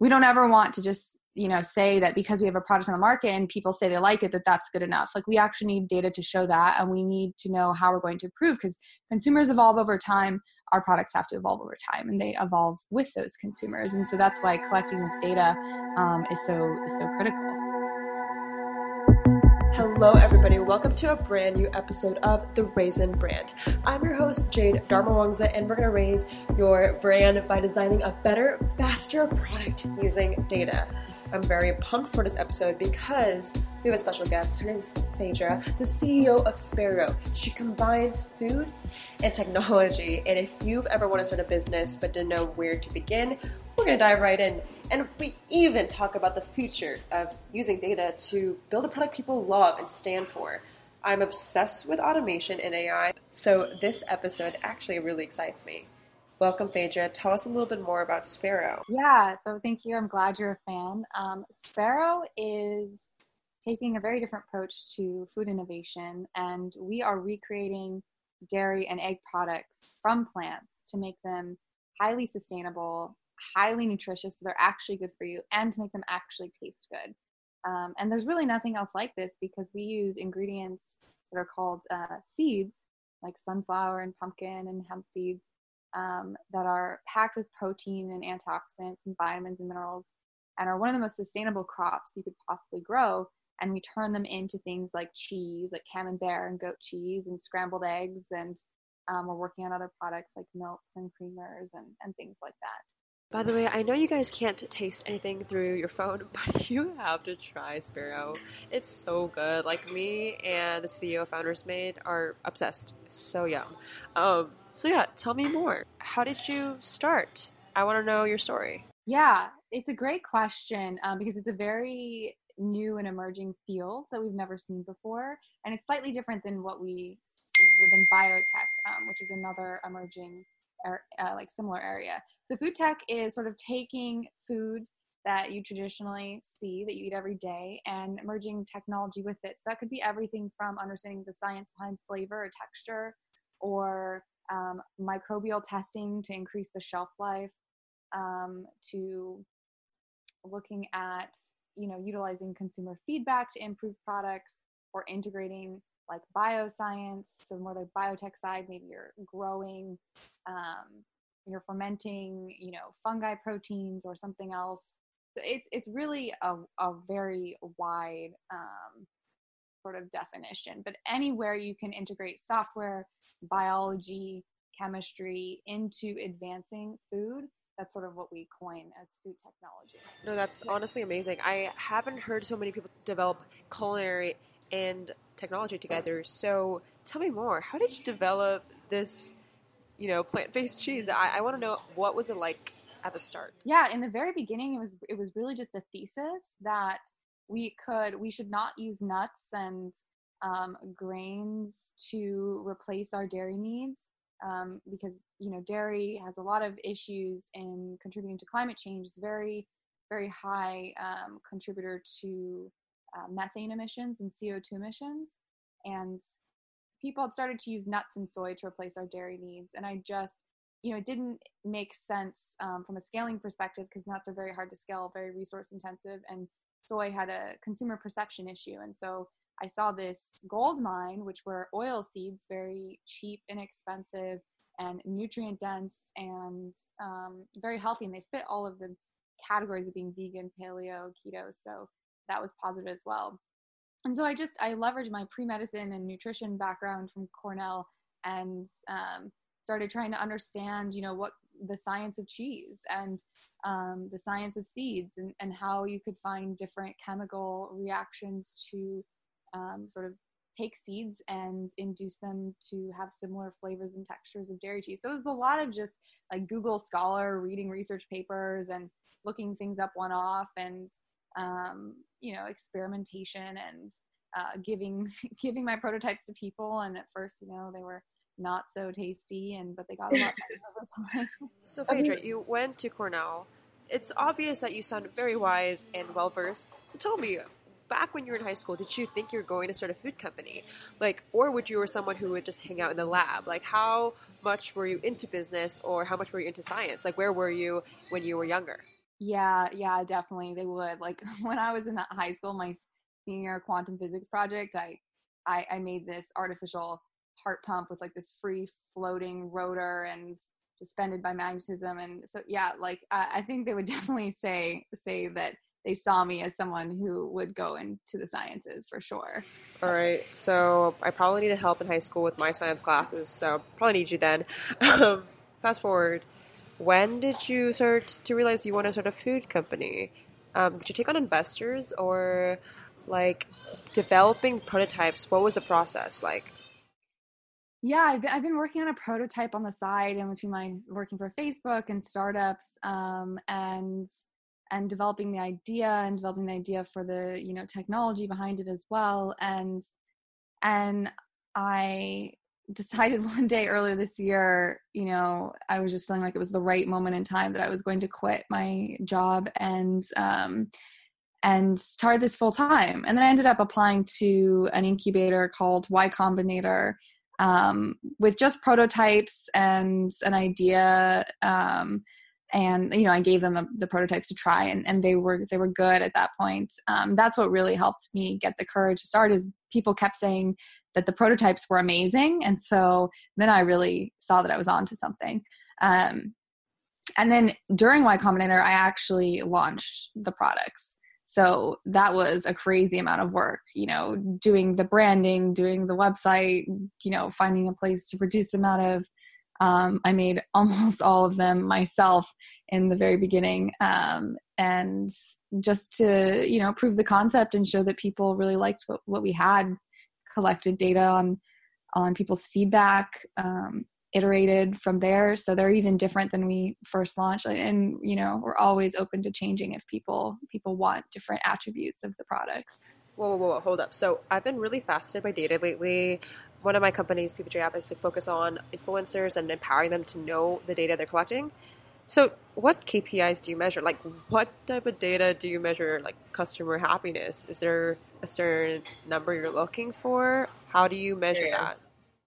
we don't ever want to just you know say that because we have a product on the market and people say they like it that that's good enough. Like we actually need data to show that and we need to know how we're going to improve because consumers evolve over time. Our products have to evolve over time and they evolve with those consumers and so that's why collecting this data um, is so is so critical Hello, everybody. Welcome to a brand new episode of The Raisin Brand. I'm your host, Jade Darmawangsa, and we're going to raise your brand by designing a better, faster product using data. I'm very pumped for this episode because we have a special guest. Her name is Phaedra, the CEO of Spero. She combines food and technology. And if you've ever wanted to start a business but didn't know where to begin, we're going to dive right in. And we even talk about the future of using data to build a product people love and stand for. I'm obsessed with automation and AI, so this episode actually really excites me. Welcome, Phaedra. Tell us a little bit more about Spero. Yeah, so thank you. I'm glad you're a fan. Um, Spero is taking a very different approach to food innovation, and we are recreating dairy and egg products from plants to make them highly sustainable, highly nutritious, so they're actually good for you, and to make them actually taste good. Um, and there's really nothing else like this because we use ingredients that are called uh, seeds, like sunflower and pumpkin and hemp seeds, um, that are packed with protein and antioxidants and vitamins and minerals and are one of the most sustainable crops you could possibly grow. And we turn them into things like cheese, like camembert and goat cheese and scrambled eggs. And um, we're working on other products like milks and creamers and, and things like that. By the way, I know you guys can't taste anything through your phone, but you have to try Spero. It's so good. Like me and the CEO Founders Made are obsessed. So yum. Um, so yeah, tell me more. How did you start? I want to know your story. Yeah, it's a great question um, because it's a very new and emerging field that we've never seen before, and it's slightly different than what we within biotech, um, which is another emerging, uh, like similar area. So food tech is sort of taking food that you traditionally see that you eat every day and merging technology with it. So that could be everything from understanding the science behind flavor or texture or um, microbial testing to increase the shelf life, um, to looking at you know utilizing consumer feedback to improve products or integrating like bioscience so more like biotech side maybe you're growing um, you're fermenting you know fungi proteins or something else it's it's really a, a very wide um, sort of definition but anywhere you can integrate software biology, chemistry into advancing food. That's sort of what we coin as food technology. No, that's honestly amazing. I haven't heard so many people develop culinary and technology together. So tell me more. How did you develop this, you know, plant-based cheese? I, I want to know what was it like at the start. Yeah, in the very beginning, it was it was really just a thesis that we could we should not use nuts and um, grains to replace our dairy needs um, because you know dairy has a lot of issues in contributing to climate change. It's very very high um, contributor to uh, methane emissions and CO2 emissions, and people had started to use nuts and soy to replace our dairy needs. And I just you know it didn't make sense um, from a scaling perspective because nuts are very hard to scale, very resource intensive, and soy had a consumer perception issue, and so I saw this gold mine, which were oil seeds, very cheap, and inexpensive, and nutrient dense and um, very healthy. And they fit all of the categories of being vegan, paleo, keto. So that was positive as well. And so I just I leveraged my pre medicine and nutrition background from Cornell and um, started trying to understand, you know, what the science of cheese and um, the science of seeds and, and how you could find different chemical reactions to um, sort of take seeds and induce them to have similar flavors and textures of dairy cheese. So it was a lot of just like Google Scholar, reading research papers and looking things up one off, and um, you know experimentation and uh, giving giving my prototypes to people. And at first, you know, they were not so tasty, and but they got a lot better over time. So Phaedra, you went to Cornell. It's obvious that you sound very wise and well versed. So tell me, back when you were in high school, did you think you were going to start a food company? Like, or would you were someone who would just hang out in the lab? Like, how much were you into business or how much were you into science? Like, where were you when you were younger? Yeah, yeah, definitely they would. Like when I was in high school, my senior quantum physics project, I, I, I made this artificial heart pump with like this free floating rotor and suspended by magnetism. And so, yeah, like I, I think they would definitely say say that they saw me as someone who would go into the sciences for sure. All right. So I probably needed help in high school with my science classes. So probably need you then. Um, fast forward. When did you start to realize you want to start a food company? Um, did you take on investors or like developing prototypes? What was the process like? Yeah, I've been, working on a prototype on the side in between my working for Facebook and startups, um, and and developing the idea and developing the idea for the you know technology behind it as well and and i decided one day earlier this year you know i was just feeling like it was the right moment in time that i was going to quit my job and um and start this full time. And then i ended up applying to an incubator called y combinator um, with just prototypes and an idea um, and you know i gave them the, the, prototypes to try and, and they were they were good at that point. Um, that's what really helped me get the courage to start is people kept saying that the prototypes were amazing. And so then i really saw that i was on to something. Um, and then during y combinator i actually launched the products. So that was a crazy amount of work you know doing the branding doing the website you know finding a place to produce them out of. Um, I made almost all of them myself in the very beginning, um, and just to you know prove the concept and show that people really liked what, what we had. Collected data on on people's feedback, um, iterated from there, so they're even different than we first launched. And you know, we're always open to changing if people people want different attributes of the products. Whoa, whoa, whoa, hold up. So I've been really fascinated by data lately one of my companies, PPJ App, is to focus on influencers and empowering them to know the data they're collecting. So, what KPIs do you measure? Like, what type of data do you measure? Like, customer happiness? Is there a certain number you're looking for? How do you measure that?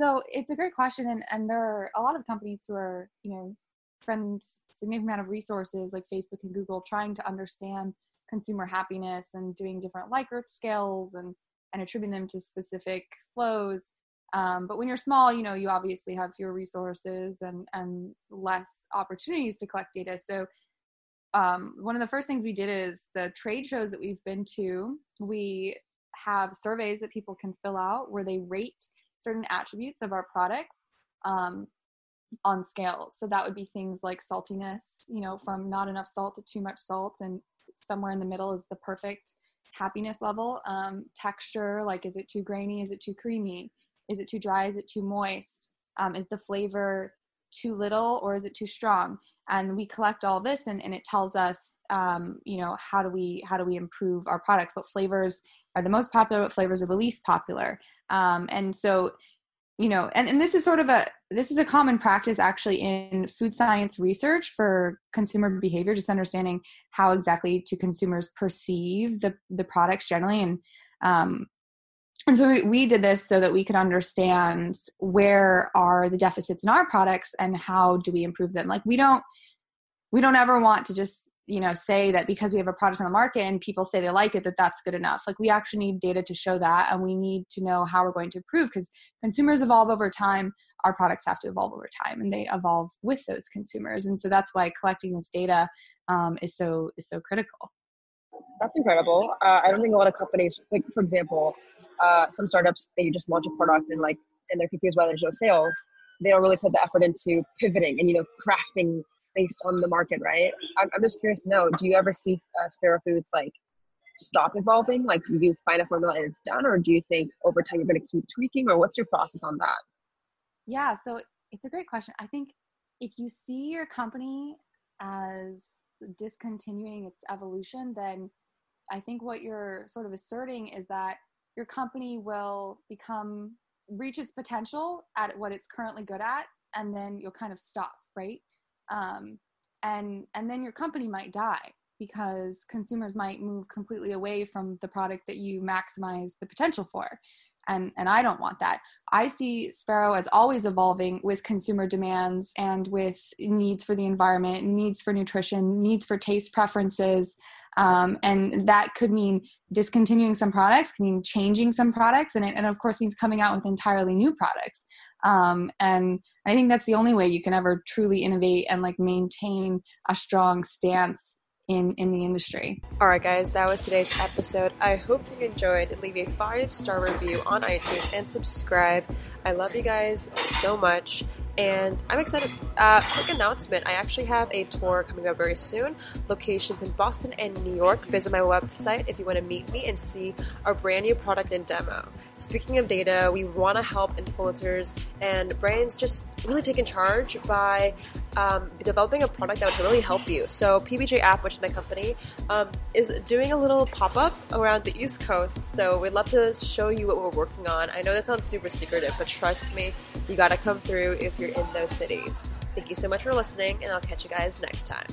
So, it's a great question, and, and there are a lot of companies who are, you know, spend significant amount of resources like Facebook and Google trying to understand consumer happiness and doing different Likert scales and and attributing them to specific flows. Um, but when you're small, you know, you obviously have fewer resources and, and less opportunities to collect data. So um, one of the first things we did is the trade shows that we've been to, we have surveys that people can fill out where they rate certain attributes of our products um, on scale. So that would be things like saltiness, you know, from not enough salt to too much salt, and somewhere in the middle is the perfect happiness level. Um, texture, like is it too grainy? Is it too creamy? Is it too dry? Is it too moist? Um, is the flavor too little or is it too strong? And we collect all this and, and it tells us, um, you know, how do we how do we improve our products? What flavors are the most popular? What flavors are the least popular? Um, and so, you know, and, and this is sort of a this is a common practice actually in food science research for consumer behavior, just understanding how exactly to consumers perceive the the products generally and um, and so we, we did this so that we could understand where are the deficits in our products and how do we improve them. Like we don't we don't ever want to just you know say that because we have a product on the market and people say they like it that that's good enough. Like we actually need data to show that and we need to know how we're going to improve because consumers evolve over time. Our products have to evolve over time and they evolve with those consumers. And so that's why collecting this data um, is so is so critical that's incredible. Uh, i don't think a lot of companies like for example uh, some startups they just launch a product and like and they're confused why there's no sales. They don't really put the effort into pivoting and you know crafting based on the market right? I'm, I'm just curious to know do you ever see uh, Spero Foods like stop evolving? Like you find a formula and it's done or do you think over time you're going to keep tweaking or what's your process on that? Yeah so it's a great question. I think if you see your company as discontinuing its evolution then i think what you're sort of asserting is that your company will become reach its potential at what it's currently good at and then you'll kind of stop right? Um, and and then your company might die because consumers might move completely away from the product that you maximize the potential for. And and i don't want that. I see Spero as always evolving with consumer demands and with needs for the environment needs for nutrition needs for taste preferences um, and that could mean discontinuing some products, can mean changing some products, and, it, and of course means coming out with entirely new products. Um, and I think that's the only way you can ever truly innovate and like maintain a strong stance in in the industry. All right, guys, that was today's episode. I hope you enjoyed. Leave a five star review on iTunes and subscribe. I love you guys so much. And I'm excited. Uh, quick announcement I actually have a tour coming up very soon. Locations in Boston and New York. Visit my website if you want to meet me and see our brand new product and demo. Speaking of data, we want to help influencers and brands just really take in charge by um, developing a product that would really help you. So, PBJ App, which is my company, um, is doing a little pop up around the East Coast. So, we'd love to show you what we're working on. I know that sounds super secretive, but trust me, you got to come through if you're in those cities. Thank you so much for listening, and I'll catch you guys next time.